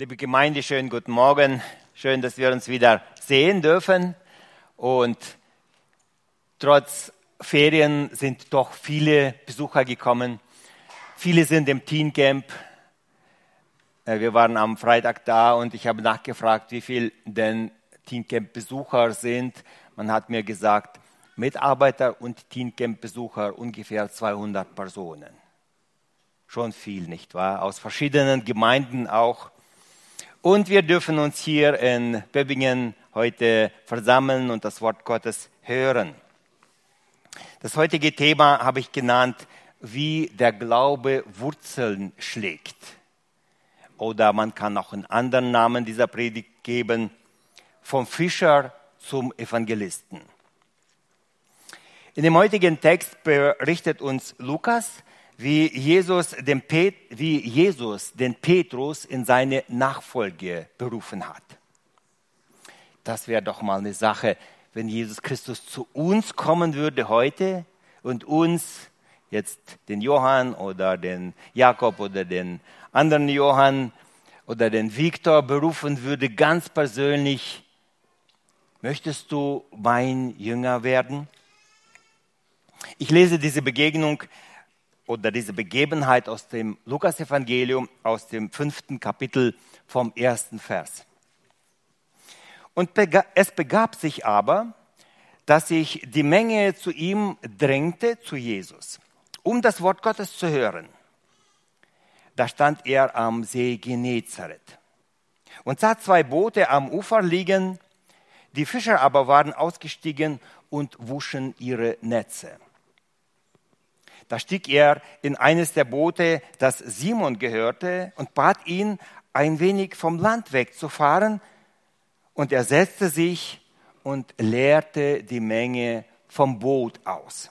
Liebe Gemeinde, schönen guten Morgen. Schön, dass wir uns wieder sehen dürfen. Und trotz Ferien sind doch viele Besucher gekommen. Viele sind im Teen Camp. Äh, wir waren am Freitag da und ich habe nachgefragt, wie viel denn Teen Camp Besucher sind. Man hat mir gesagt, Mitarbeiter und Teen Camp Besucher ungefähr 200 Personen. Schon viel, nicht wahr? Aus verschiedenen Gemeinden auch. Und wir dürfen uns hier in Böbingen heute versammeln und das Wort Gottes hören. Das heutige Thema habe ich genannt, wie der Glaube Wurzeln schlägt. Oder man kann auch einen anderen Namen dieser Predigt geben, vom Fischer zum Evangelisten. In dem heutigen Text berichtet uns Lukas, wie Jesus, den Pet, wie Jesus den Petrus in seine Nachfolge berufen hat. Das wäre doch mal eine Sache, wenn Jesus Christus zu uns kommen würde heute und uns, jetzt den Johann oder den Jakob oder den anderen Johann oder den Viktor berufen würde, ganz persönlich, möchtest du mein Jünger werden? Ich lese diese Begegnung oder diese Begebenheit aus dem Lukasevangelium, aus dem fünften Kapitel vom ersten Vers. Und es begab sich aber, dass sich die Menge zu ihm drängte, zu Jesus, um das Wort Gottes zu hören. Da stand er am See Genezareth und sah zwei Boote am Ufer liegen, die Fischer aber waren ausgestiegen und wuschen ihre Netze. Da stieg er in eines der Boote, das Simon gehörte, und bat ihn, ein wenig vom Land wegzufahren. Und er setzte sich und leerte die Menge vom Boot aus.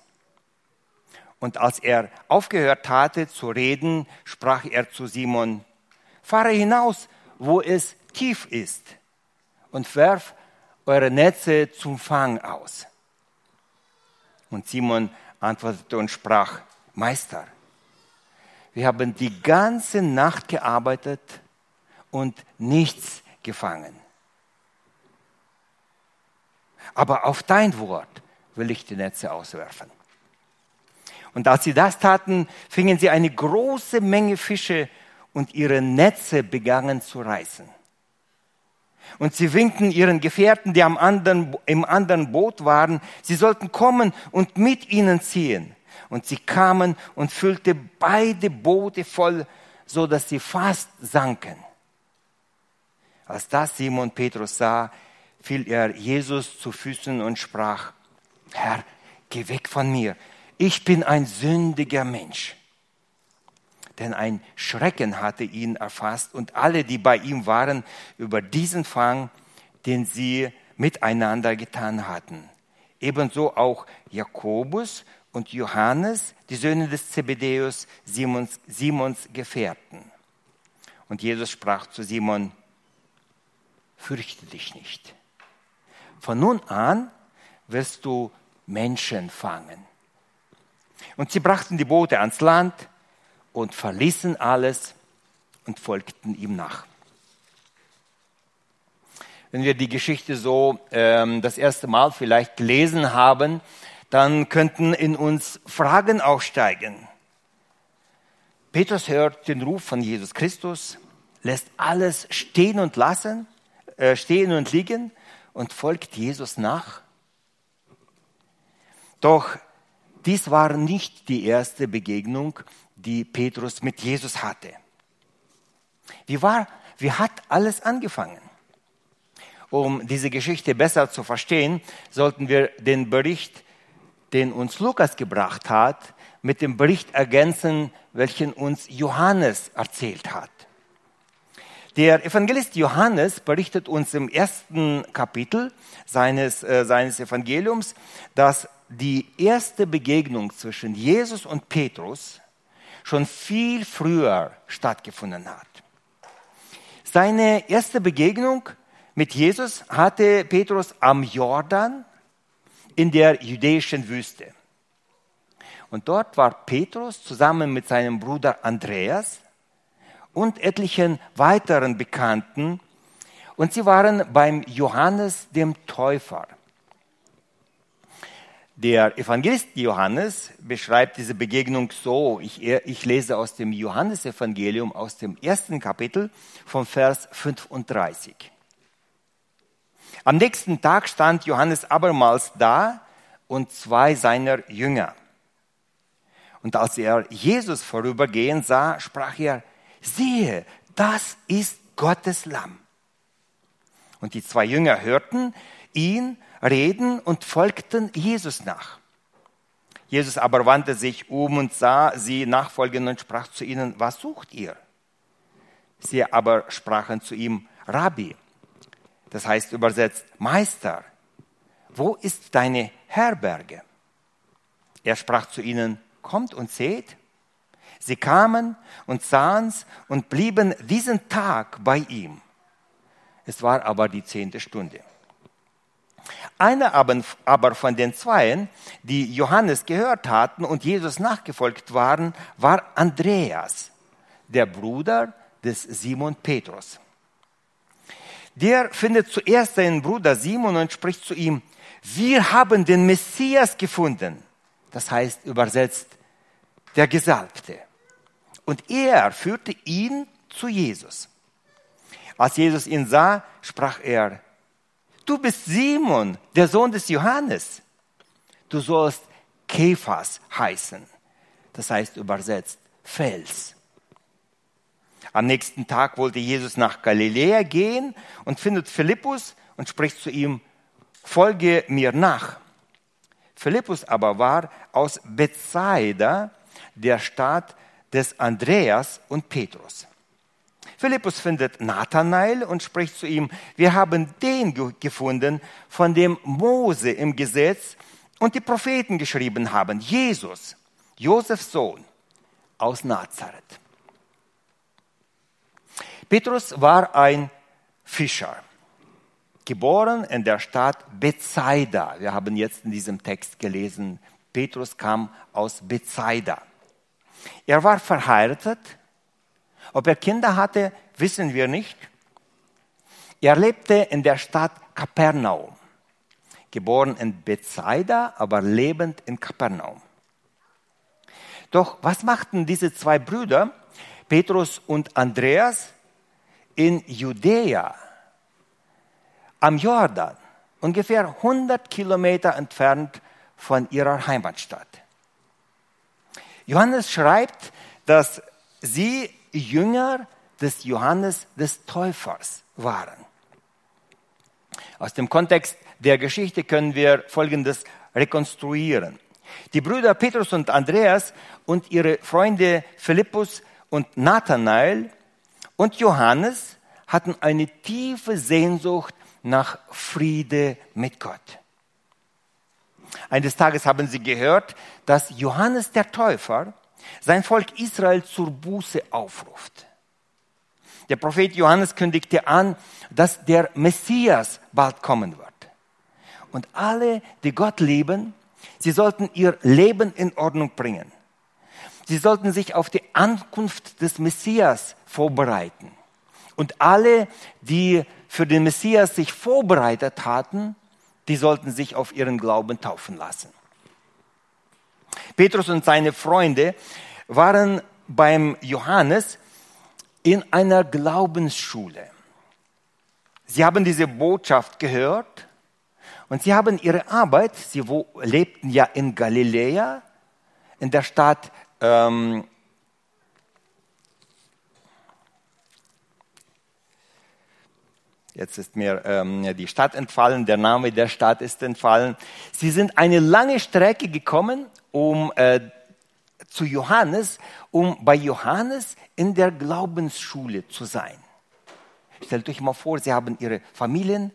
Und als er aufgehört hatte zu reden, sprach er zu Simon, fahre hinaus, wo es tief ist, und werf eure Netze zum Fang aus. Und Simon antwortete und sprach, Meister, wir haben die ganze Nacht gearbeitet und nichts gefangen. Aber auf dein Wort will ich die Netze auswerfen. Und als sie das taten, fingen sie eine große Menge Fische und ihre Netze begannen zu reißen. Und sie winkten ihren Gefährten, die am anderen, im anderen Boot waren, sie sollten kommen und mit ihnen ziehen. Und sie kamen und füllte beide Boote voll, so dass sie fast sanken. Als das Simon Petrus sah, fiel er Jesus zu Füßen und sprach, Herr, geh weg von mir, ich bin ein sündiger Mensch. Denn ein Schrecken hatte ihn erfasst und alle, die bei ihm waren, über diesen Fang, den sie miteinander getan hatten. Ebenso auch Jakobus und Johannes, die Söhne des Zebedäus, Simons, Simons Gefährten. Und Jesus sprach zu Simon, fürchte dich nicht. Von nun an wirst du Menschen fangen. Und sie brachten die Boote ans Land und verließen alles und folgten ihm nach. Wenn wir die Geschichte so ähm, das erste Mal vielleicht gelesen haben, dann könnten in uns Fragen aufsteigen. Petrus hört den Ruf von Jesus Christus, lässt alles stehen und lassen, äh, stehen und liegen und folgt Jesus nach. Doch dies war nicht die erste Begegnung, die Petrus mit Jesus hatte. Wie war, wie hat alles angefangen? Um diese Geschichte besser zu verstehen, sollten wir den Bericht den uns Lukas gebracht hat, mit dem Bericht ergänzen, welchen uns Johannes erzählt hat. Der Evangelist Johannes berichtet uns im ersten Kapitel seines, äh, seines Evangeliums, dass die erste Begegnung zwischen Jesus und Petrus schon viel früher stattgefunden hat. Seine erste Begegnung mit Jesus hatte Petrus am Jordan in der jüdischen Wüste. Und dort war Petrus zusammen mit seinem Bruder Andreas und etlichen weiteren Bekannten. Und sie waren beim Johannes dem Täufer. Der Evangelist Johannes beschreibt diese Begegnung so. Ich, ich lese aus dem Johannesevangelium aus dem ersten Kapitel vom Vers 35. Am nächsten Tag stand Johannes abermals da und zwei seiner Jünger. Und als er Jesus vorübergehen sah, sprach er, siehe, das ist Gottes Lamm. Und die zwei Jünger hörten ihn reden und folgten Jesus nach. Jesus aber wandte sich um und sah sie nachfolgen und sprach zu ihnen, was sucht ihr? Sie aber sprachen zu ihm, Rabbi, das heißt übersetzt Meister, wo ist deine Herberge? Er sprach zu ihnen, kommt und seht. Sie kamen und sahen's und blieben diesen Tag bei ihm. Es war aber die zehnte Stunde. Einer aber von den Zweien, die Johannes gehört hatten und Jesus nachgefolgt waren, war Andreas, der Bruder des Simon Petrus. Der findet zuerst seinen Bruder Simon und spricht zu ihm, wir haben den Messias gefunden. Das heißt übersetzt, der Gesalbte. Und er führte ihn zu Jesus. Als Jesus ihn sah, sprach er, du bist Simon, der Sohn des Johannes. Du sollst Kephas heißen. Das heißt übersetzt Fels. Am nächsten Tag wollte Jesus nach Galiläa gehen und findet Philippus und spricht zu ihm, folge mir nach. Philippus aber war aus Bethsaida, der Stadt des Andreas und Petrus. Philippus findet Nathanael und spricht zu ihm, wir haben den gefunden, von dem Mose im Gesetz und die Propheten geschrieben haben, Jesus, Josefs Sohn aus Nazareth. Petrus war ein Fischer, geboren in der Stadt Bethsaida. Wir haben jetzt in diesem Text gelesen, Petrus kam aus Bethsaida. Er war verheiratet ob er Kinder hatte, wissen wir nicht. Er lebte in der Stadt Kapernaum, geboren in Bethsaida, aber lebend in Kapernaum. Doch was machten diese zwei Brüder, Petrus und Andreas, in Judäa, am Jordan, ungefähr 100 Kilometer entfernt von ihrer Heimatstadt? Johannes schreibt, dass sie Jünger des Johannes des Täufers waren. Aus dem Kontext der Geschichte können wir Folgendes rekonstruieren. Die Brüder Petrus und Andreas und ihre Freunde Philippus und Nathanael und Johannes hatten eine tiefe Sehnsucht nach Friede mit Gott. Eines Tages haben sie gehört, dass Johannes der Täufer sein Volk Israel zur Buße aufruft. Der Prophet Johannes kündigte an, dass der Messias bald kommen wird. Und alle, die Gott lieben, sie sollten ihr Leben in Ordnung bringen. Sie sollten sich auf die Ankunft des Messias vorbereiten. Und alle, die für den Messias sich vorbereitet hatten, die sollten sich auf ihren Glauben taufen lassen. Petrus und seine Freunde waren beim Johannes in einer Glaubensschule. Sie haben diese Botschaft gehört und sie haben ihre Arbeit, sie lebten ja in Galiläa, in der Stadt ähm, Jetzt ist mir ähm, die Stadt entfallen, der Name der Stadt ist entfallen. Sie sind eine lange Strecke gekommen, um äh, zu Johannes, um bei Johannes in der Glaubensschule zu sein. Stellt euch mal vor, sie haben ihre Familien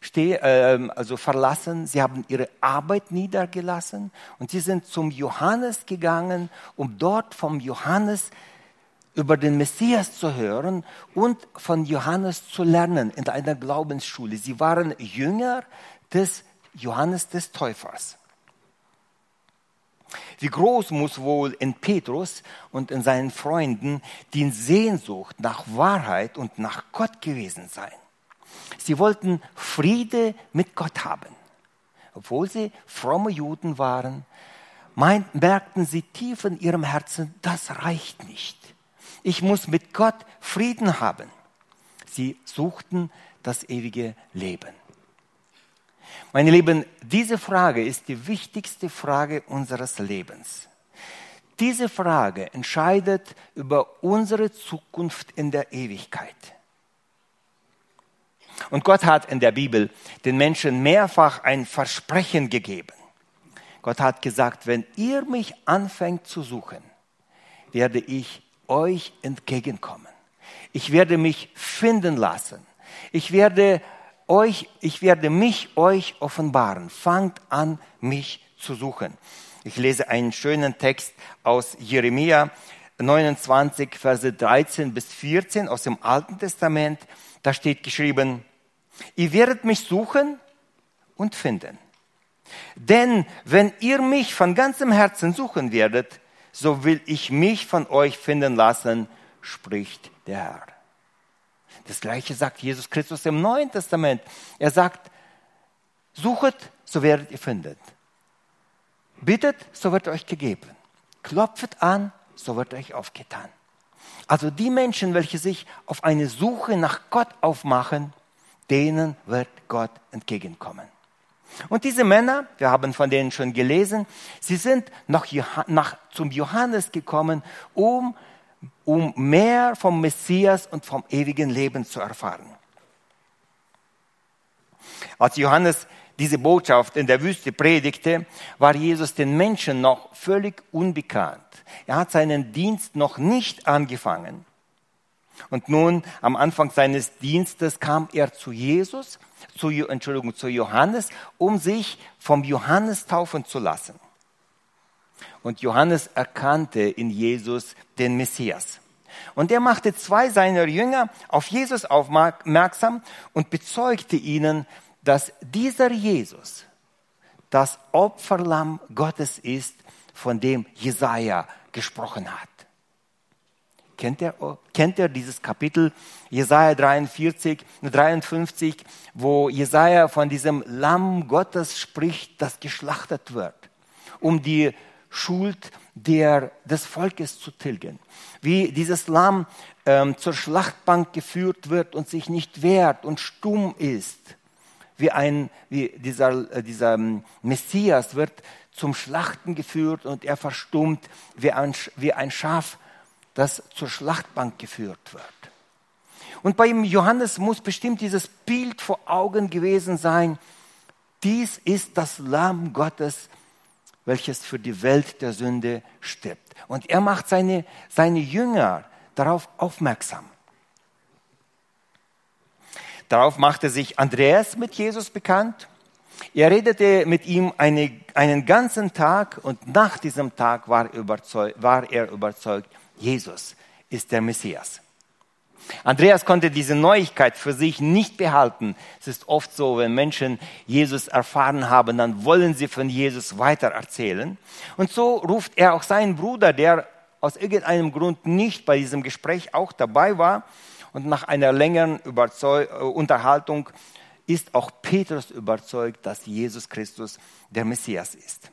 steh, äh, also verlassen, sie haben ihre Arbeit niedergelassen und sie sind zum Johannes gegangen, um dort vom Johannes über den Messias zu hören und von Johannes zu lernen in einer Glaubensschule. Sie waren Jünger des Johannes des Täufers. Wie groß muss wohl in Petrus und in seinen Freunden die Sehnsucht nach Wahrheit und nach Gott gewesen sein. Sie wollten Friede mit Gott haben. Obwohl sie fromme Juden waren, merkten sie tief in ihrem Herzen, das reicht nicht. Ich muss mit Gott Frieden haben. Sie suchten das ewige Leben. Meine Lieben, diese Frage ist die wichtigste Frage unseres Lebens. Diese Frage entscheidet über unsere Zukunft in der Ewigkeit. Und Gott hat in der Bibel den Menschen mehrfach ein Versprechen gegeben. Gott hat gesagt, wenn ihr mich anfängt zu suchen, werde ich euch entgegenkommen. Ich werde mich finden lassen. Ich werde euch, ich werde mich euch offenbaren. Fangt an, mich zu suchen. Ich lese einen schönen Text aus Jeremia 29, Verse 13 bis 14 aus dem Alten Testament. Da steht geschrieben, ihr werdet mich suchen und finden. Denn wenn ihr mich von ganzem Herzen suchen werdet, so will ich mich von euch finden lassen, spricht der Herr. Das gleiche sagt Jesus Christus im Neuen Testament. Er sagt, suchet, so werdet ihr findet. Bittet, so wird euch gegeben. Klopft an, so wird euch aufgetan. Also die Menschen, welche sich auf eine Suche nach Gott aufmachen, denen wird Gott entgegenkommen. Und diese Männer, wir haben von denen schon gelesen, sie sind nach, nach, zum Johannes gekommen, um um mehr vom Messias und vom ewigen Leben zu erfahren. Als Johannes diese Botschaft in der Wüste predigte, war Jesus den Menschen noch völlig unbekannt. Er hat seinen Dienst noch nicht angefangen. Und nun, am Anfang seines Dienstes, kam er zu Jesus, zu, Entschuldigung, zu Johannes, um sich vom Johannes taufen zu lassen. Und Johannes erkannte in Jesus den Messias. Und er machte zwei seiner Jünger auf Jesus aufmerksam und bezeugte ihnen, dass dieser Jesus das Opferlamm Gottes ist, von dem Jesaja gesprochen hat. Kennt ihr, kennt ihr dieses Kapitel Jesaja 43, 53, wo Jesaja von diesem Lamm Gottes spricht, das geschlachtet wird, um die Schuld der, des Volkes zu tilgen. Wie dieses Lamm ähm, zur Schlachtbank geführt wird und sich nicht wehrt und stumm ist. Wie, ein, wie dieser, äh, dieser ähm, Messias wird zum Schlachten geführt und er verstummt wie ein, wie ein Schaf, das zur Schlachtbank geführt wird. Und bei Johannes muss bestimmt dieses Bild vor Augen gewesen sein. Dies ist das Lamm Gottes, welches für die Welt der Sünde stirbt. Und er macht seine, seine Jünger darauf aufmerksam. Darauf machte sich Andreas mit Jesus bekannt. Er redete mit ihm eine, einen ganzen Tag und nach diesem Tag war, war er überzeugt, Jesus ist der Messias. Andreas konnte diese Neuigkeit für sich nicht behalten. Es ist oft so, wenn Menschen Jesus erfahren haben, dann wollen sie von Jesus weiter erzählen. Und so ruft er auch seinen Bruder, der aus irgendeinem Grund nicht bei diesem Gespräch auch dabei war. Und nach einer längeren Überzeug äh, Unterhaltung ist auch Petrus überzeugt, dass Jesus Christus der Messias ist.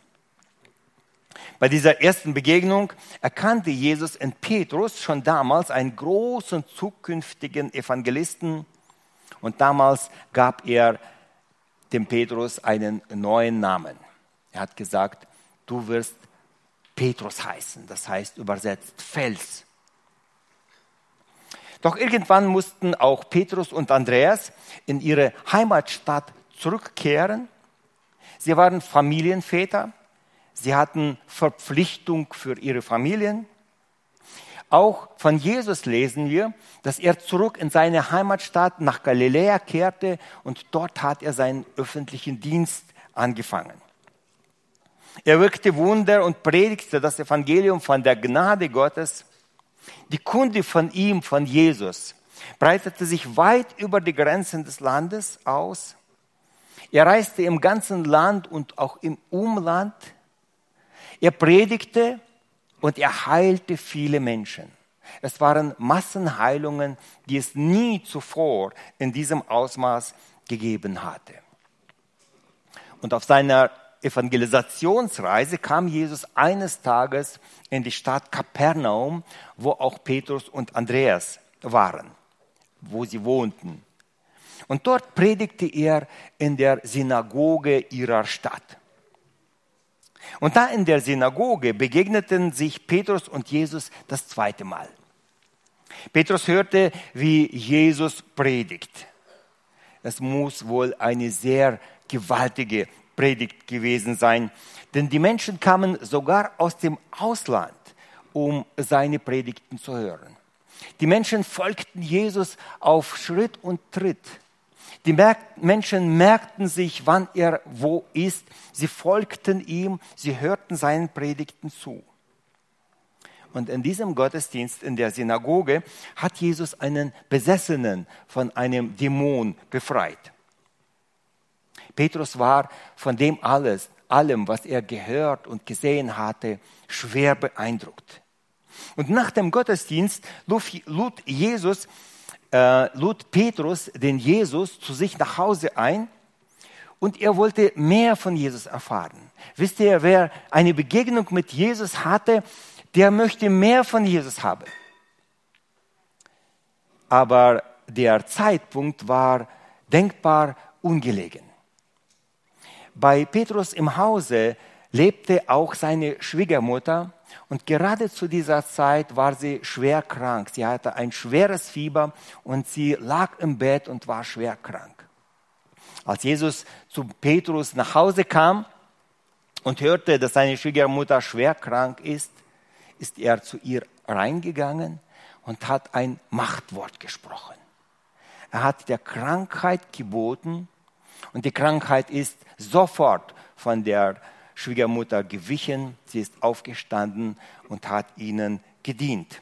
Bei dieser ersten Begegnung erkannte Jesus in Petrus schon damals einen großen zukünftigen Evangelisten und damals gab er dem Petrus einen neuen Namen. Er hat gesagt, du wirst Petrus heißen, das heißt übersetzt Fels. Doch irgendwann mussten auch Petrus und Andreas in ihre Heimatstadt zurückkehren. Sie waren Familienväter Sie hatten Verpflichtung für ihre Familien. Auch von Jesus lesen wir, dass er zurück in seine Heimatstadt nach Galiläa kehrte und dort hat er seinen öffentlichen Dienst angefangen. Er wirkte Wunder und predigte das Evangelium von der Gnade Gottes. Die Kunde von ihm, von Jesus, breitete sich weit über die Grenzen des Landes aus. Er reiste im ganzen Land und auch im Umland Er predigte und er heilte viele Menschen. Es waren Massenheilungen, die es nie zuvor in diesem Ausmaß gegeben hatte. Und auf seiner Evangelisationsreise kam Jesus eines Tages in die Stadt Kapernaum, wo auch Petrus und Andreas waren, wo sie wohnten. Und dort predigte er in der Synagoge ihrer Stadt. Und da in der Synagoge begegneten sich Petrus und Jesus das zweite Mal. Petrus hörte, wie Jesus predigt. Es muss wohl eine sehr gewaltige Predigt gewesen sein, denn die Menschen kamen sogar aus dem Ausland, um seine Predigten zu hören. Die Menschen folgten Jesus auf Schritt und Tritt. Die Menschen merkten sich, wann er wo ist. Sie folgten ihm, sie hörten seinen Predigten zu. Und in diesem Gottesdienst in der Synagoge hat Jesus einen Besessenen von einem Dämon befreit. Petrus war von dem alles, allem, was er gehört und gesehen hatte, schwer beeindruckt. Und nach dem Gottesdienst lud Jesus äh, lud Petrus den Jesus zu sich nach Hause ein und er wollte mehr von Jesus erfahren. Wisst ihr, wer eine Begegnung mit Jesus hatte, der möchte mehr von Jesus haben. Aber der Zeitpunkt war denkbar ungelegen. Bei Petrus im Hause lebte auch seine Schwiegermutter und gerade zu dieser Zeit war sie schwer krank. Sie hatte ein schweres Fieber und sie lag im Bett und war schwer krank. Als Jesus zu Petrus nach Hause kam und hörte, dass seine Schwiegermutter schwer krank ist, ist er zu ihr reingegangen und hat ein Machtwort gesprochen. Er hat der Krankheit geboten und die Krankheit ist sofort von der Schwiegermutter gewichen, sie ist aufgestanden und hat ihnen gedient.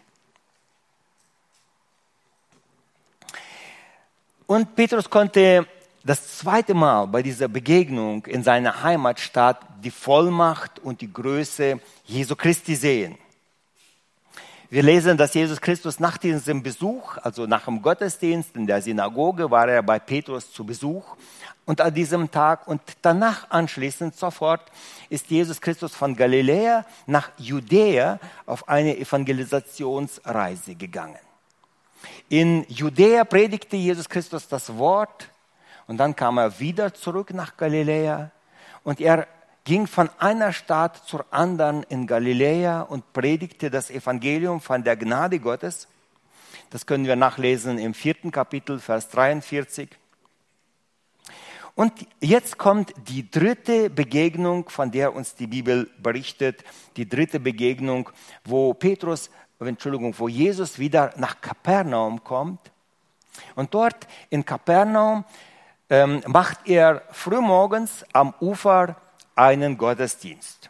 Und Petrus konnte das zweite Mal bei dieser Begegnung in seiner Heimatstadt die Vollmacht und die Größe Jesu Christi sehen. Wir lesen, dass Jesus Christus nach diesem Besuch, also nach dem Gottesdienst in der Synagoge, war er bei Petrus zu Besuch und an diesem Tag und danach anschließend sofort ist Jesus Christus von Galiläa nach Judäa auf eine Evangelisationsreise gegangen. In Judäa predigte Jesus Christus das Wort und dann kam er wieder zurück nach Galiläa und er ging von einer Stadt zur anderen in Galiläa und predigte das Evangelium von der Gnade Gottes. Das können wir nachlesen im vierten Kapitel, Vers 43. Und jetzt kommt die dritte Begegnung, von der uns die Bibel berichtet, die dritte Begegnung, wo Petrus, Entschuldigung, wo Jesus wieder nach Kapernaum kommt. Und dort in Kapernaum ähm, macht er frühmorgens am Ufer einen Gottesdienst.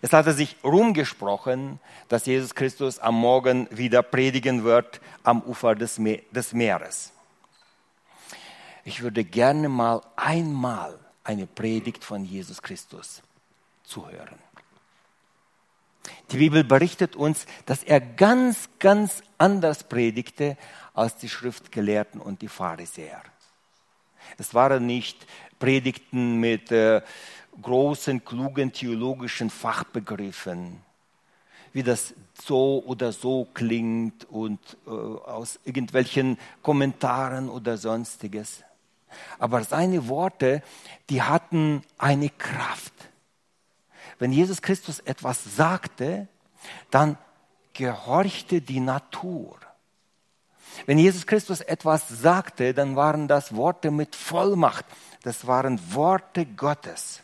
Es hatte sich rumgesprochen, dass Jesus Christus am Morgen wieder predigen wird am Ufer des, Me des Meeres ich würde gerne mal einmal eine Predigt von Jesus Christus zuhören. Die Bibel berichtet uns, dass er ganz, ganz anders predigte als die Schriftgelehrten und die Pharisäer. Es waren nicht Predigten mit äh, großen, klugen theologischen Fachbegriffen, wie das so oder so klingt und äh, aus irgendwelchen Kommentaren oder sonstiges. Aber seine Worte, die hatten eine Kraft. Wenn Jesus Christus etwas sagte, dann gehorchte die Natur. Wenn Jesus Christus etwas sagte, dann waren das Worte mit Vollmacht. Das waren Worte Gottes.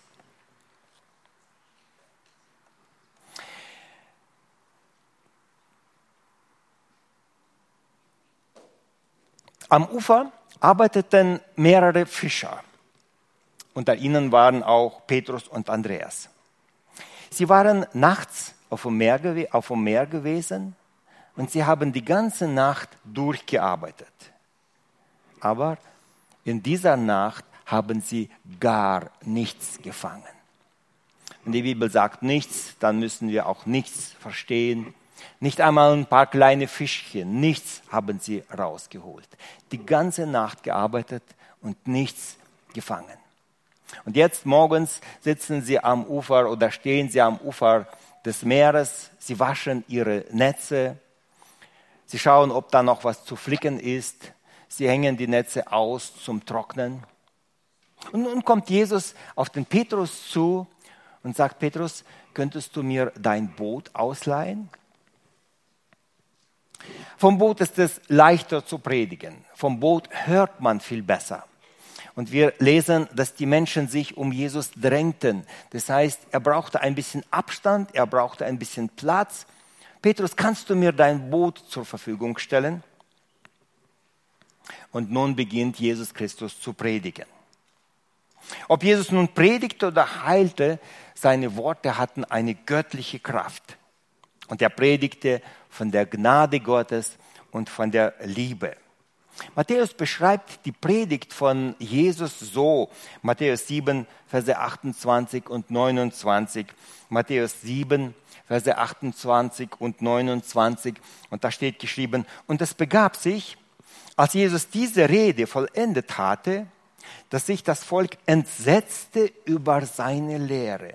Am Ufer arbeiteten mehrere Fischer. Unter ihnen waren auch Petrus und Andreas. Sie waren nachts auf dem Meer, auf dem Meer gewesen und sie haben die ganze Nacht durchgearbeitet. Aber in dieser Nacht haben sie gar nichts gefangen. Wenn die Bibel sagt nichts, dann müssen wir auch nichts verstehen. Nicht einmal ein paar kleine Fischchen, nichts haben sie rausgeholt. Die ganze Nacht gearbeitet und nichts gefangen. Und jetzt morgens sitzen sie am Ufer oder stehen sie am Ufer des Meeres, sie waschen ihre Netze, sie schauen, ob da noch was zu flicken ist, sie hängen die Netze aus zum Trocknen. Und nun kommt Jesus auf den Petrus zu und sagt, Petrus, könntest du mir dein Boot ausleihen? Vom Boot ist es leichter zu predigen. Vom Boot hört man viel besser. Und wir lesen, dass die Menschen sich um Jesus drängten. Das heißt, er brauchte ein bisschen Abstand, er brauchte ein bisschen Platz. Petrus, kannst du mir dein Boot zur Verfügung stellen? Und nun beginnt Jesus Christus zu predigen. Ob Jesus nun predigte oder heilte, seine Worte hatten eine göttliche Kraft. Und er predigte von der Gnade Gottes und von der Liebe. Matthäus beschreibt die Predigt von Jesus so. Matthäus 7, Verse 28 und 29. Matthäus 7, Verse 28 und 29. Und da steht geschrieben, und es begab sich, als Jesus diese Rede vollendet hatte, dass sich das Volk entsetzte über seine Lehre.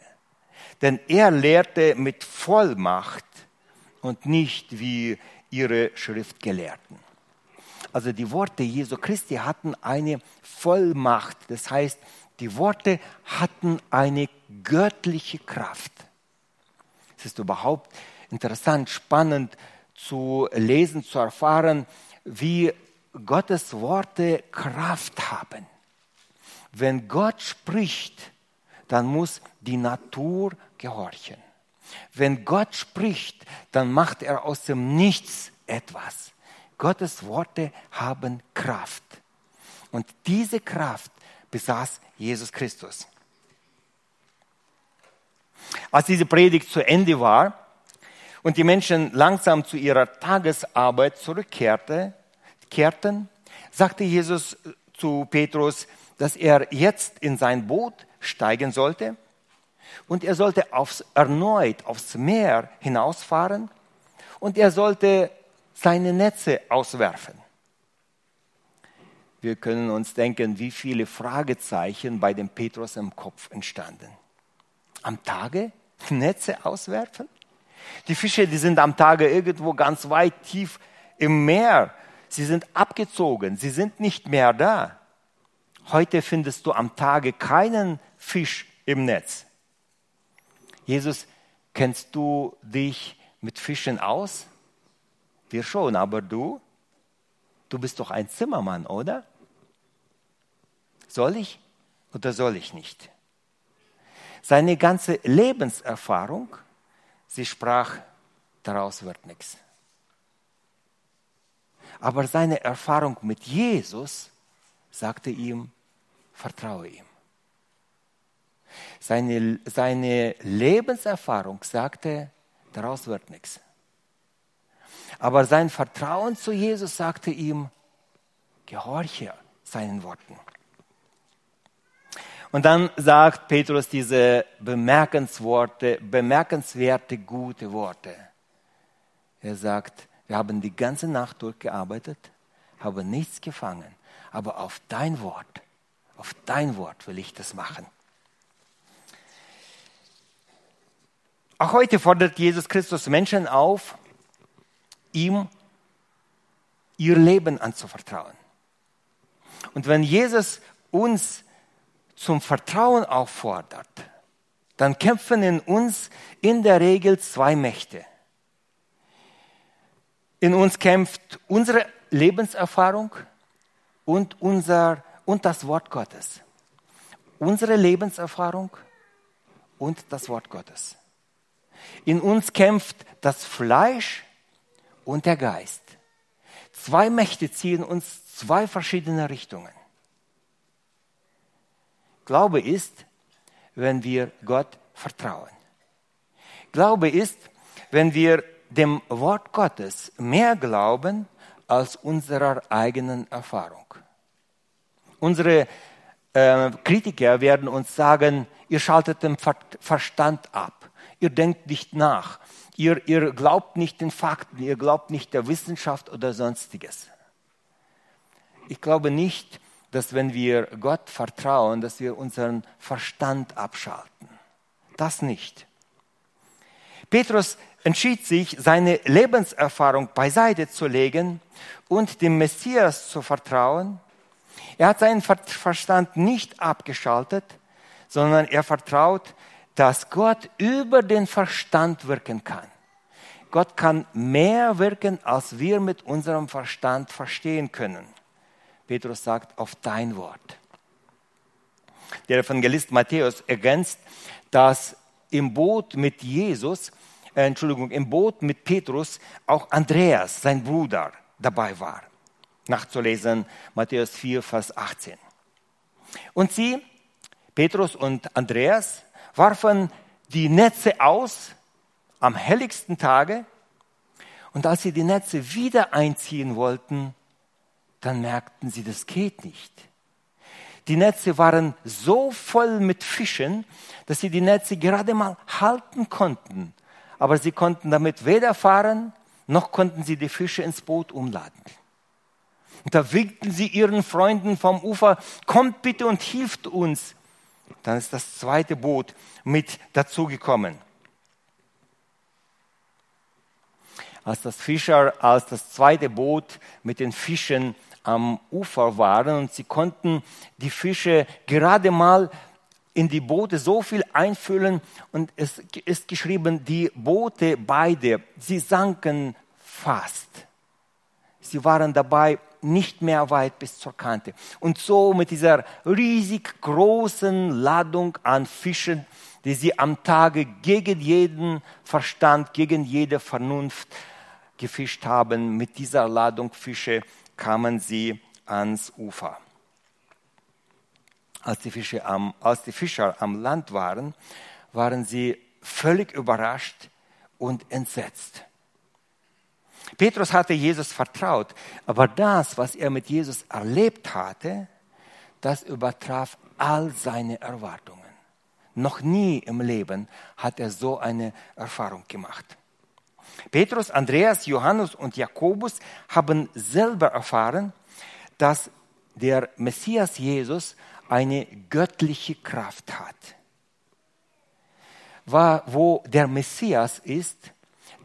Denn er lehrte mit Vollmacht und nicht wie ihre Schriftgelehrten. Also die Worte Jesu Christi hatten eine Vollmacht. Das heißt, die Worte hatten eine göttliche Kraft. Es ist überhaupt interessant, spannend zu lesen, zu erfahren, wie Gottes Worte Kraft haben. Wenn Gott spricht, dann muss die Natur gehorchen. Wenn Gott spricht, dann macht er aus dem Nichts etwas. Gottes Worte haben Kraft. Und diese Kraft besaß Jesus Christus. Als diese Predigt zu Ende war und die Menschen langsam zu ihrer Tagesarbeit zurückkehrten, sagte Jesus zu Petrus, dass er jetzt in sein Boot steigen sollte und er sollte aufs, erneut aufs Meer hinausfahren und er sollte seine Netze auswerfen. Wir können uns denken, wie viele Fragezeichen bei dem Petrus im Kopf entstanden. Am Tage Netze auswerfen? Die Fische, die sind am Tage irgendwo ganz weit tief im Meer. Sie sind abgezogen, sie sind nicht mehr da. Heute findest du am Tage keinen Fisch im Netz. Jesus, kennst du dich mit Fischen aus? Wir schon, aber du? Du bist doch ein Zimmermann, oder? Soll ich oder soll ich nicht? Seine ganze Lebenserfahrung, sie sprach, daraus wird nichts. Aber seine Erfahrung mit Jesus sagte ihm, vertraue ihm. Seine, seine Lebenserfahrung sagte, daraus wird nichts. Aber sein Vertrauen zu Jesus sagte ihm, gehorche seinen Worten. Und dann sagt Petrus diese bemerkenswerte, bemerkenswerte gute Worte. Er sagt, wir haben die ganze Nacht durchgearbeitet, haben nichts gefangen, aber auf dein Wort, auf dein Wort will ich das machen. Auch heute fordert Jesus Christus Menschen auf, ihm ihr Leben anzuvertrauen. Und wenn Jesus uns zum Vertrauen auffordert, dann kämpfen in uns in der Regel zwei Mächte. In uns kämpft unsere Lebenserfahrung und, unser, und das Wort Gottes. Unsere Lebenserfahrung und das Wort Gottes. In uns kämpft das Fleisch und der Geist. Zwei Mächte ziehen uns zwei verschiedene Richtungen. Glaube ist, wenn wir Gott vertrauen. Glaube ist, wenn wir dem Wort Gottes mehr glauben als unserer eigenen Erfahrung. Unsere äh, Kritiker werden uns sagen, ihr schaltet den Verstand ab, ihr denkt nicht nach, ihr, ihr glaubt nicht den Fakten, ihr glaubt nicht der Wissenschaft oder sonstiges. Ich glaube nicht, dass wenn wir Gott vertrauen, dass wir unseren Verstand abschalten. Das nicht. Petrus entschied sich, seine Lebenserfahrung beiseite zu legen und dem Messias zu vertrauen. Er hat seinen Verstand nicht abgeschaltet, sondern er vertraut, dass Gott über den Verstand wirken kann. Gott kann mehr wirken, als wir mit unserem Verstand verstehen können. Petrus sagt, auf dein Wort. Der Evangelist Matthäus ergänzt, dass im Boot mit Jesus, äh, Entschuldigung, im Boot mit Petrus auch Andreas, sein Bruder, dabei war. Nachzulesen Matthäus 4, Vers 18. Und sie, Petrus und Andreas, warfen die Netze aus am helligsten Tage. Und als sie die Netze wieder einziehen wollten, dann merkten sie, das geht nicht. Die Netze waren so voll mit Fischen, dass sie die Netze gerade mal halten konnten. Aber sie konnten damit weder fahren, noch konnten sie die Fische ins Boot umladen. Und da winkten sie ihren Freunden vom Ufer, kommt bitte und hilft uns. Dann ist das zweite Boot mit dazugekommen. Als das Fischer, als das zweite Boot mit den Fischen am Ufer waren und sie konnten die Fische gerade mal in die Boote so viel einfüllen und es ist geschrieben, die Boote beide, sie sanken fast. Sie waren dabei nicht mehr weit bis zur Kante. Und so mit dieser riesig großen Ladung an Fischen, die sie am Tage gegen jeden Verstand, gegen jede Vernunft gefischt haben, mit dieser Ladung Fische kamen sie ans Ufer. Als die, am, als die Fischer am Land waren, waren sie völlig überrascht und entsetzt. Petrus hatte Jesus vertraut, aber das, was er mit Jesus erlebt hatte, das übertraf all seine Erwartungen. Noch nie im Leben hat er so eine Erfahrung gemacht. Petrus, Andreas, Johannes und Jakobus haben selber erfahren, dass der Messias Jesus eine göttliche Kraft hat. Wo der Messias ist,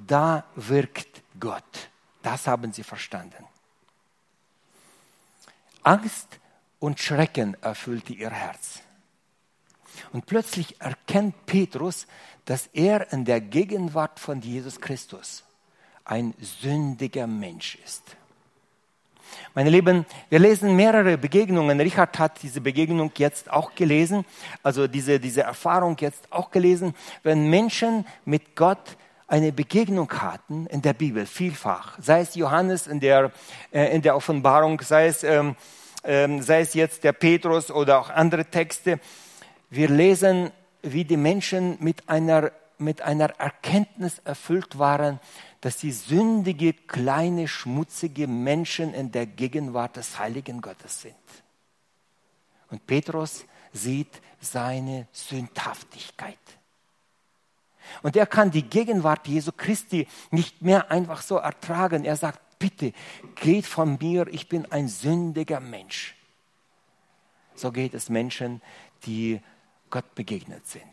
da wirkt Gott. Das haben sie verstanden. Angst und Schrecken erfüllte ihr Herz. Und plötzlich erkennt Petrus, dass er in der Gegenwart von Jesus Christus ein sündiger Mensch ist. Meine Lieben, wir lesen mehrere Begegnungen. Richard hat diese Begegnung jetzt auch gelesen, also diese, diese Erfahrung jetzt auch gelesen, wenn Menschen mit Gott eine Begegnung hatten in der Bibel, vielfach. Sei es Johannes in der, äh, in der Offenbarung, sei es, ähm, ähm, sei es jetzt der Petrus oder auch andere Texte. Wir lesen wie die Menschen mit einer, mit einer Erkenntnis erfüllt waren, dass sie sündige, kleine, schmutzige Menschen in der Gegenwart des heiligen Gottes sind. Und Petrus sieht seine Sündhaftigkeit. Und er kann die Gegenwart Jesu Christi nicht mehr einfach so ertragen. Er sagt, bitte, geht von mir, ich bin ein sündiger Mensch. So geht es Menschen, die Gott begegnet sind.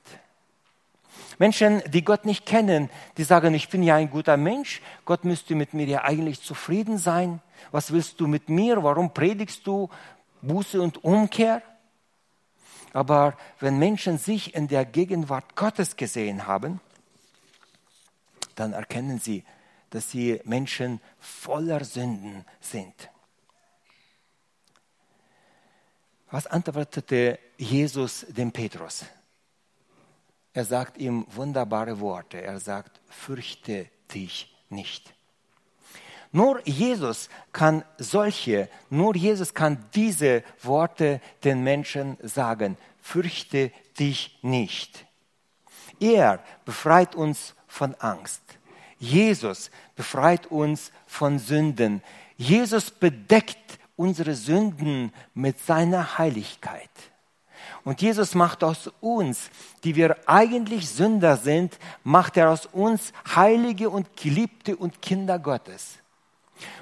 Menschen, die Gott nicht kennen, die sagen, ich bin ja ein guter Mensch, Gott müsste mit mir ja eigentlich zufrieden sein. Was willst du mit mir? Warum predigst du Buße und Umkehr? Aber wenn Menschen sich in der Gegenwart Gottes gesehen haben, dann erkennen sie, dass sie Menschen voller Sünden sind. Was antwortete Jesus dem Petrus? Er sagt ihm wunderbare Worte. Er sagt, fürchte dich nicht. Nur Jesus kann solche, nur Jesus kann diese Worte den Menschen sagen. Fürchte dich nicht. Er befreit uns von Angst. Jesus befreit uns von Sünden. Jesus bedeckt unsere Sünden mit seiner Heiligkeit. Und Jesus macht aus uns, die wir eigentlich Sünder sind, macht er aus uns Heilige und Geliebte und Kinder Gottes.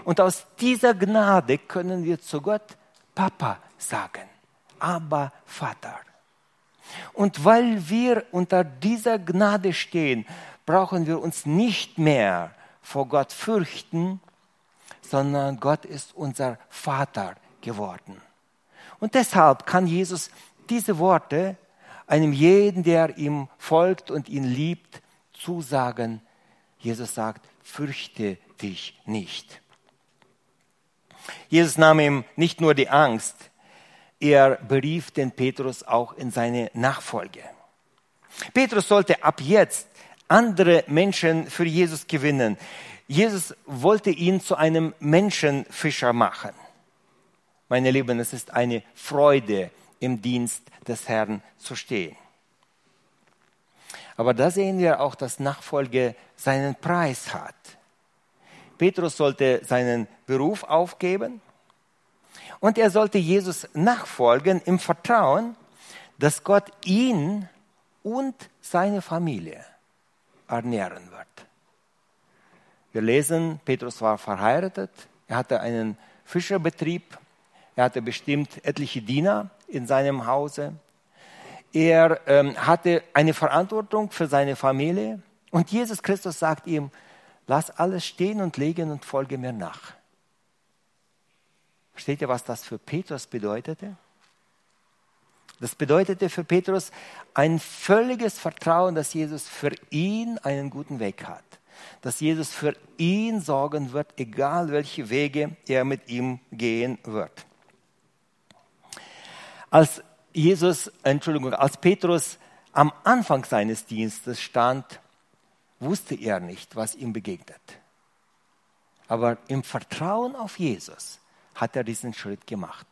Und aus dieser Gnade können wir zu Gott Papa sagen, aber Vater. Und weil wir unter dieser Gnade stehen, brauchen wir uns nicht mehr vor Gott fürchten, sondern Gott ist unser Vater geworden. Und deshalb kann Jesus diese Worte einem jeden, der ihm folgt und ihn liebt, zusagen. Jesus sagt, fürchte dich nicht. Jesus nahm ihm nicht nur die Angst, er berief den Petrus auch in seine Nachfolge. Petrus sollte ab jetzt andere Menschen für Jesus gewinnen. Jesus wollte ihn zu einem Menschenfischer machen. Meine Lieben, es ist eine Freude, im Dienst des Herrn zu stehen. Aber da sehen wir auch, dass Nachfolge seinen Preis hat. Petrus sollte seinen Beruf aufgeben und er sollte Jesus nachfolgen im Vertrauen, dass Gott ihn und seine Familie ernähren wird. Wir lesen, Petrus war verheiratet, er hatte einen Fischerbetrieb, er hatte bestimmt etliche Diener in seinem Hause. Er ähm, hatte eine Verantwortung für seine Familie. Und Jesus Christus sagt ihm, lass alles stehen und legen und folge mir nach. Versteht ihr, was das für Petrus bedeutete? Das bedeutete für Petrus ein völliges Vertrauen, dass Jesus für ihn einen guten Weg hat. Dass Jesus für ihn sorgen wird, egal welche Wege er mit ihm gehen wird. Als Jesus, Entschuldigung, als Petrus am Anfang seines Dienstes stand, wusste er nicht, was ihm begegnet. Aber im Vertrauen auf Jesus hat er diesen Schritt gemacht.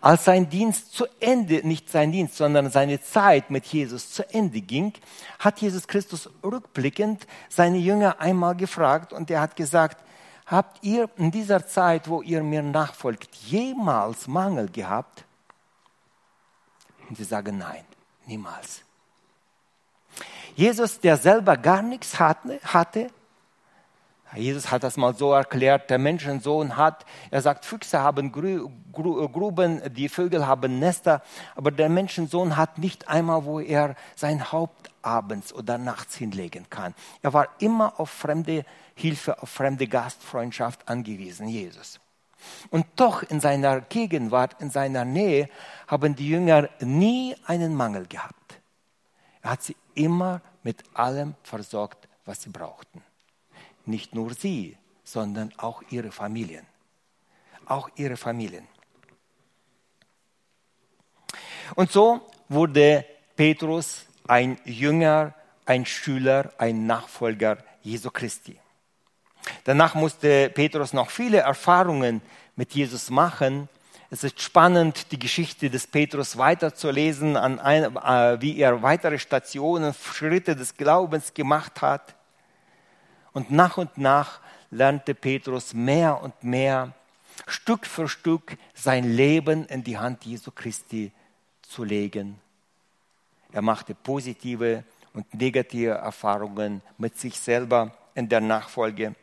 Als sein Dienst zu Ende, nicht sein Dienst, sondern seine Zeit mit Jesus zu Ende ging, hat Jesus Christus rückblickend seine Jünger einmal gefragt und er hat gesagt, habt ihr in dieser Zeit, wo ihr mir nachfolgt, jemals Mangel gehabt? Und sie sagen nein, niemals. Jesus, der selber gar nichts hatte, Jesus hat das mal so erklärt, der Menschensohn hat, er sagt, Füchse haben Gruben, die Vögel haben Nester, aber der Menschensohn hat nicht einmal, wo er sein Haupt abends oder nachts hinlegen kann. Er war immer auf fremde Hilfe, auf fremde Gastfreundschaft angewiesen, Jesus. Und doch in seiner Gegenwart, in seiner Nähe, haben die Jünger nie einen Mangel gehabt. Er hat sie immer mit allem versorgt, was sie brauchten. Nicht nur sie, sondern auch ihre Familien. Auch ihre Familien. Und so wurde Petrus ein Jünger, ein Schüler, ein Nachfolger Jesu Christi. Danach musste Petrus noch viele Erfahrungen mit Jesus machen. Es ist spannend, die Geschichte des Petrus weiterzulesen, an ein, äh, wie er weitere Stationen, Schritte des Glaubens gemacht hat. Und nach und nach lernte Petrus mehr und mehr, Stück für Stück sein Leben in die Hand Jesu Christi zu legen. Er machte positive und negative Erfahrungen mit sich selber in der Nachfolge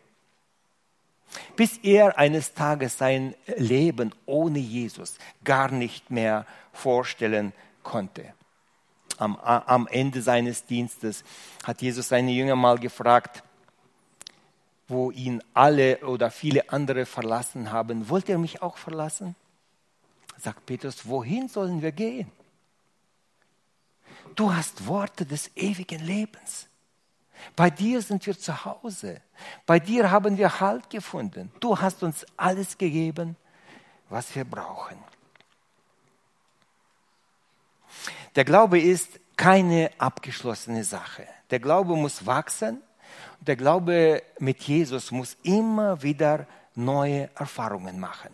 bis er eines Tages sein Leben ohne Jesus gar nicht mehr vorstellen konnte. Am, am Ende seines Dienstes hat Jesus seine Jünger mal gefragt, wo ihn alle oder viele andere verlassen haben, wollt ihr mich auch verlassen? Sagt Petrus, wohin sollen wir gehen? Du hast Worte des ewigen Lebens. Bei dir sind wir zu Hause. Bei dir haben wir Halt gefunden. Du hast uns alles gegeben, was wir brauchen. Der Glaube ist keine abgeschlossene Sache. Der Glaube muss wachsen. Der Glaube mit Jesus muss immer wieder neue Erfahrungen machen.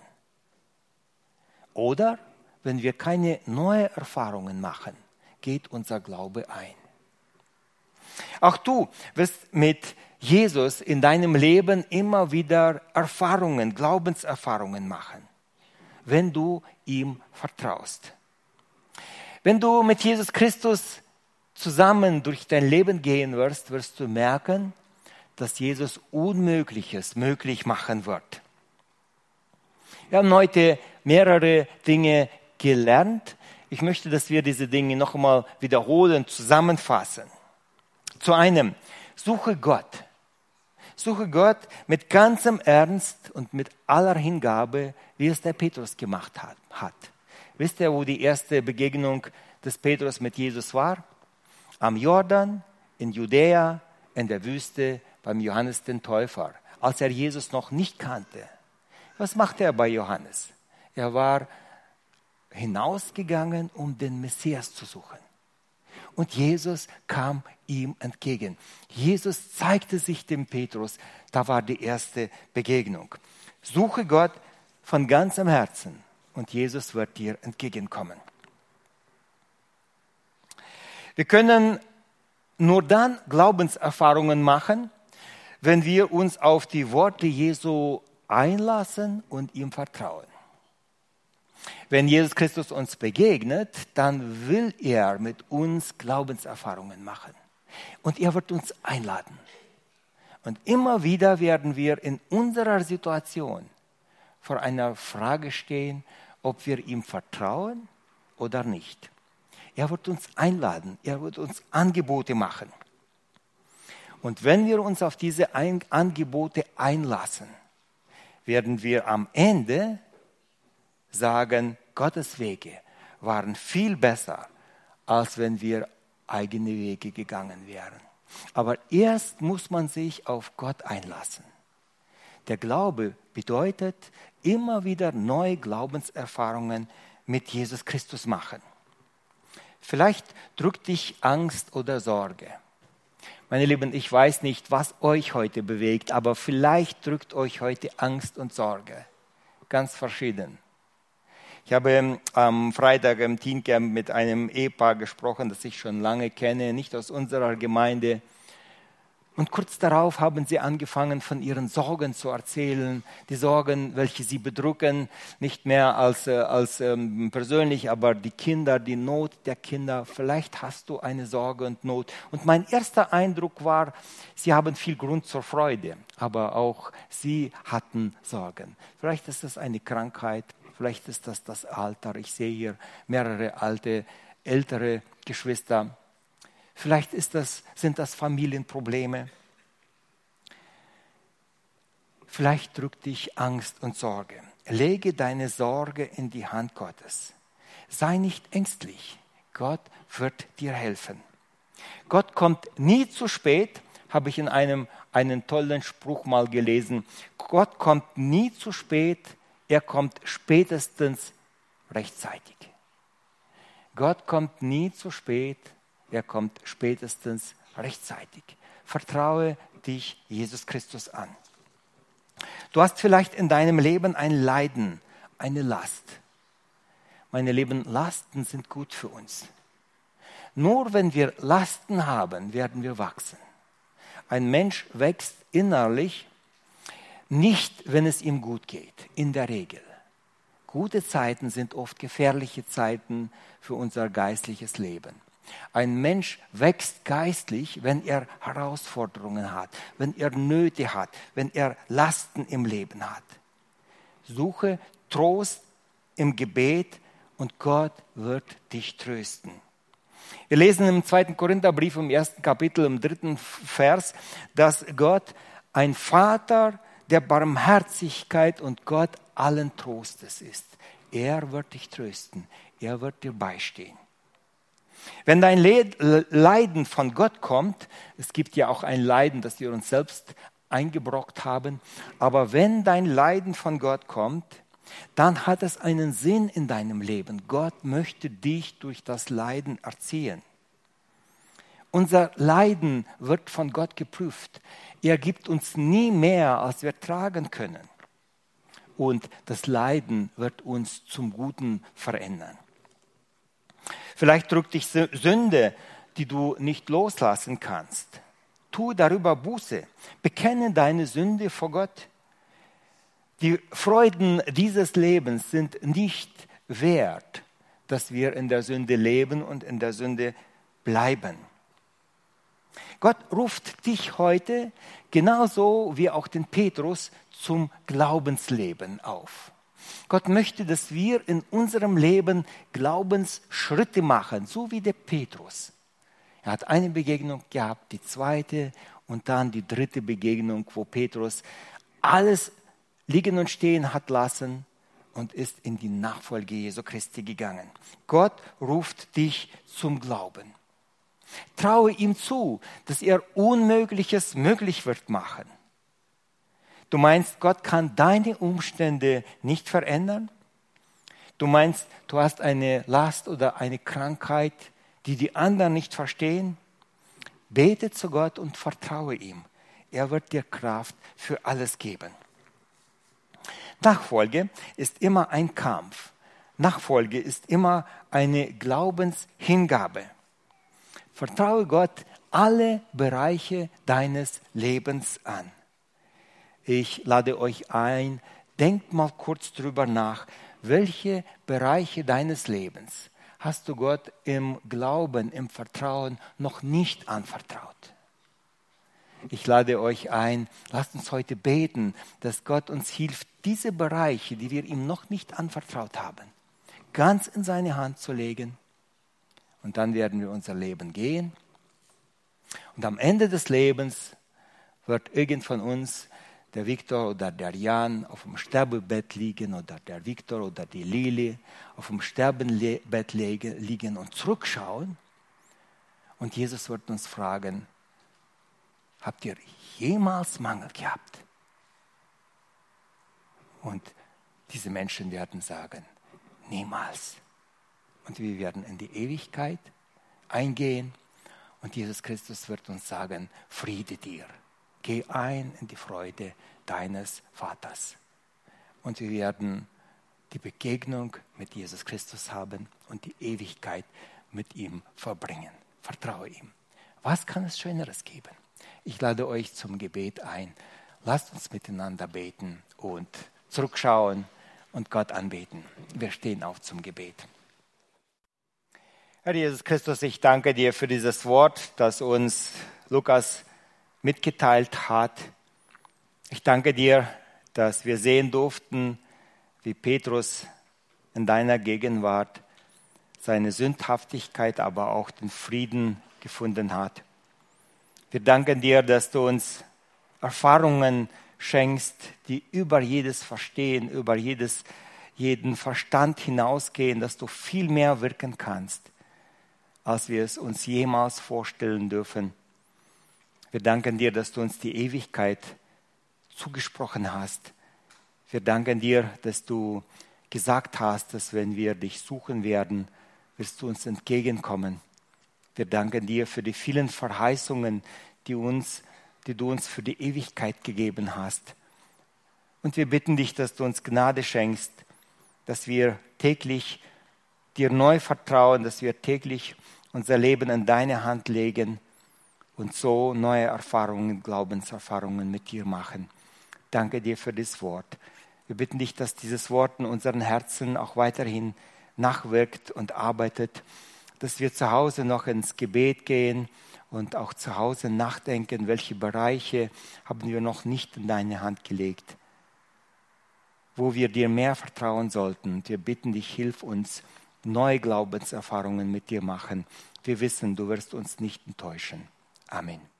Oder wenn wir keine neuen Erfahrungen machen, geht unser Glaube ein. Auch du wirst mit Jesus in deinem Leben immer wieder Erfahrungen, Glaubenserfahrungen machen, wenn du ihm vertraust. Wenn du mit Jesus Christus zusammen durch dein Leben gehen wirst, wirst du merken, dass Jesus Unmögliches möglich machen wird. Wir haben heute mehrere Dinge gelernt. Ich möchte, dass wir diese Dinge noch einmal wiederholen, zusammenfassen. Zu einem, suche Gott. Suche Gott mit ganzem Ernst und mit aller Hingabe, wie es der Petrus gemacht hat. Wisst ihr, wo die erste Begegnung des Petrus mit Jesus war? Am Jordan, in Judäa, in der Wüste, beim Johannes den Täufer, als er Jesus noch nicht kannte. Was machte er bei Johannes? Er war hinausgegangen, um den Messias zu suchen. Und Jesus kam ihm entgegen. Jesus zeigte sich dem Petrus. Da war die erste Begegnung. Suche Gott von ganzem Herzen und Jesus wird dir entgegenkommen. Wir können nur dann Glaubenserfahrungen machen, wenn wir uns auf die Worte Jesu einlassen und ihm vertrauen. Wenn Jesus Christus uns begegnet, dann will er mit uns Glaubenserfahrungen machen. Und er wird uns einladen. Und immer wieder werden wir in unserer Situation vor einer Frage stehen, ob wir ihm vertrauen oder nicht. Er wird uns einladen, er wird uns Angebote machen. Und wenn wir uns auf diese Angebote einlassen, werden wir am Ende sagen, Gottes Wege waren viel besser, als wenn wir eigene Wege gegangen wären. Aber erst muss man sich auf Gott einlassen. Der Glaube bedeutet immer wieder neue Glaubenserfahrungen mit Jesus Christus machen. Vielleicht drückt dich Angst oder Sorge. Meine Lieben, ich weiß nicht, was euch heute bewegt, aber vielleicht drückt euch heute Angst und Sorge. Ganz verschieden. Ich habe am Freitag im Teencamp mit einem Ehepaar gesprochen, das ich schon lange kenne, nicht aus unserer Gemeinde. Und kurz darauf haben sie angefangen, von ihren Sorgen zu erzählen, die Sorgen, welche sie bedrücken, nicht mehr als, äh, als ähm, persönlich, aber die Kinder, die Not der Kinder. Vielleicht hast du eine Sorge und Not. Und mein erster Eindruck war, sie haben viel Grund zur Freude, aber auch sie hatten Sorgen. Vielleicht ist das eine Krankheit, vielleicht ist das das Alter. Ich sehe hier mehrere alte, ältere Geschwister Vielleicht das, sind das Familienprobleme. Vielleicht drückt dich Angst und Sorge. Lege deine Sorge in die Hand Gottes. Sei nicht ängstlich. Gott wird dir helfen. Gott kommt nie zu spät, habe ich in einem einen tollen Spruch mal gelesen. Gott kommt nie zu spät, er kommt spätestens rechtzeitig. Gott kommt nie zu spät, er kommt spätestens rechtzeitig. Vertraue dich Jesus Christus an. Du hast vielleicht in deinem Leben ein Leiden, eine Last. Meine lieben Lasten sind gut für uns. Nur wenn wir Lasten haben, werden wir wachsen. Ein Mensch wächst innerlich nicht, wenn es ihm gut geht, in der Regel. Gute Zeiten sind oft gefährliche Zeiten für unser geistliches Leben. Ein Mensch wächst geistlich, wenn er Herausforderungen hat, wenn er Nöte hat, wenn er Lasten im Leben hat. Suche Trost im Gebet und Gott wird dich trösten. Wir lesen im zweiten Korintherbrief im ersten Kapitel im dritten Vers, dass Gott ein Vater der Barmherzigkeit und Gott allen Trostes ist. Er wird dich trösten. Er wird dir beistehen. Wenn dein Leiden von Gott kommt, es gibt ja auch ein Leiden, das wir uns selbst eingebrockt haben, aber wenn dein Leiden von Gott kommt, dann hat es einen Sinn in deinem Leben. Gott möchte dich durch das Leiden erziehen. Unser Leiden wird von Gott geprüft. Er gibt uns nie mehr, als wir tragen können. Und das Leiden wird uns zum Guten verändern. Vielleicht drückt dich Sünde, die du nicht loslassen kannst. Tu darüber Buße. Bekenne deine Sünde vor Gott. Die Freuden dieses Lebens sind nicht wert dass wir in der Sünde leben und in der Sünde bleiben. Gott ruft dich heute genauso wie auch den Petrus zum Glaubensleben auf. Gott möchte, dass wir in unserem Leben Glaubensschritte machen, so wie der Petrus. Er hat eine Begegnung gehabt, die zweite und dann die dritte Begegnung, wo Petrus alles liegen und stehen hat lassen und ist in die Nachfolge Jesu Christi gegangen. Gott ruft dich zum Glauben. Traue ihm zu, dass er Unmögliches möglich wird machen. Du meinst, Gott kann deine Umstände nicht verändern? Du meinst, du hast eine Last oder eine Krankheit, die die anderen nicht verstehen? Bete zu Gott und vertraue ihm. Er wird dir Kraft für alles geben. Nachfolge ist immer ein Kampf. Nachfolge ist immer eine Glaubenshingabe. Vertraue Gott alle Bereiche deines Lebens an. Ich lade euch ein, denkt mal kurz drüber nach, welche Bereiche deines Lebens hast du Gott im Glauben, im Vertrauen noch nicht anvertraut. Ich lade euch ein, lasst uns heute beten, dass Gott uns hilft, diese Bereiche, die wir ihm noch nicht anvertraut haben, ganz in seine Hand zu legen. Und dann werden wir unser Leben gehen. Und am Ende des Lebens wird irgend von uns der Viktor oder der Jan auf dem Sterbebett liegen oder der Viktor oder die Lili auf dem Sterbebett liegen und zurückschauen. Und Jesus wird uns fragen, habt ihr jemals Mangel gehabt? Und diese Menschen werden sagen, niemals. Und wir werden in die Ewigkeit eingehen und Jesus Christus wird uns sagen, Friede dir. Geh ein in die Freude deines Vaters. Und wir werden die Begegnung mit Jesus Christus haben und die Ewigkeit mit ihm verbringen. Vertraue ihm. Was kann es Schöneres geben? Ich lade euch zum Gebet ein. Lasst uns miteinander beten und zurückschauen und Gott anbeten. Wir stehen auf zum Gebet. Herr Jesus Christus, ich danke dir für dieses Wort, das uns Lukas mitgeteilt hat. Ich danke dir, dass wir sehen durften, wie Petrus in deiner Gegenwart seine Sündhaftigkeit, aber auch den Frieden gefunden hat. Wir danken dir, dass du uns Erfahrungen schenkst, die über jedes Verstehen, über jedes, jeden Verstand hinausgehen, dass du viel mehr wirken kannst, als wir es uns jemals vorstellen dürfen. Wir danken dir, dass du uns die Ewigkeit zugesprochen hast. Wir danken dir, dass du gesagt hast, dass wenn wir dich suchen werden, wirst du uns entgegenkommen. Wir danken dir für die vielen Verheißungen, die, uns, die du uns für die Ewigkeit gegeben hast. Und wir bitten dich, dass du uns Gnade schenkst, dass wir täglich dir neu vertrauen, dass wir täglich unser Leben in deine Hand legen und so neue Erfahrungen, Glaubenserfahrungen mit dir machen. Danke dir für das Wort. Wir bitten dich, dass dieses Wort in unseren Herzen auch weiterhin nachwirkt und arbeitet, dass wir zu Hause noch ins Gebet gehen und auch zu Hause nachdenken, welche Bereiche haben wir noch nicht in deine Hand gelegt, wo wir dir mehr vertrauen sollten. Wir bitten dich, hilf uns, neue Glaubenserfahrungen mit dir machen. Wir wissen, du wirst uns nicht enttäuschen. Amen.